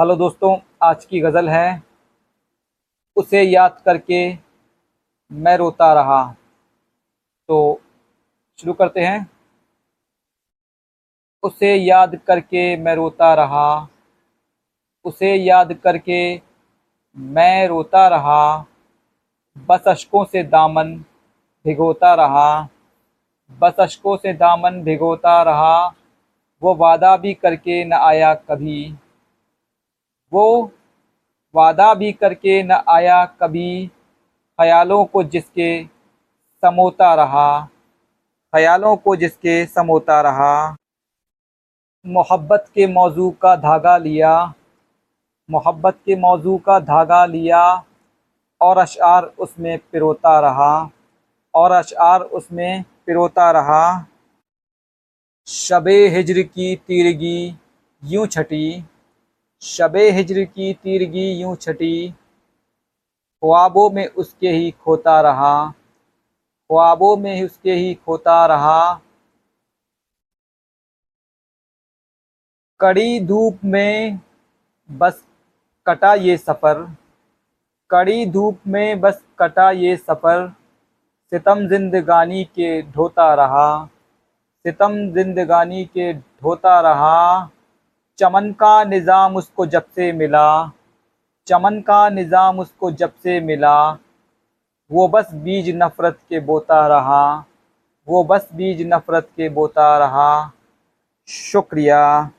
Hello दोस्तों, आज की गज़ल है। उसे याद करके मैं रोता रहा। तो शुरू करते हैं। उसे याद करके मैं रोता रहा। उसे याद करके मैं रोता रहा। बस अशकों से दामन भिगोता रहा। बस अशकों से दामन भिगोता रहा। वो वादा भी करके न आया कभी। वो वादा भी करके न आया कभी ख्यालों को जिसके समोता रहा, ख्यालों को जिसके समोता रहा। मोहब्बत के मौजू का धागा लिया, मोहब्बत के मौजू का धागा लिया और अशार उसमें पिरोता रहा, और अशार उसमें पिरोता रहा। शब हिजर की तीरगी यूँ छटी शब हिजर की तीरगी यूँ छटी। ख्वाबों में उसके ही खोता रहा। ख्वाबों में उसके ही खोता रहा। कड़ी धूप में बस कटा ये सफ़र। कड़ी धूप में बस कटा ये सफ़र। सितम जिंदगानी के ढोता रहा। सितम जिंदगानी के ढोता रहा। चमन का निज़ाम उसको जब से मिला, चमन का निज़ाम उसको जब से मिला, वो बस बीज नफ़रत के बोता रहा, वो बस बीज नफ़रत के बोता रहा। शुक्रिया।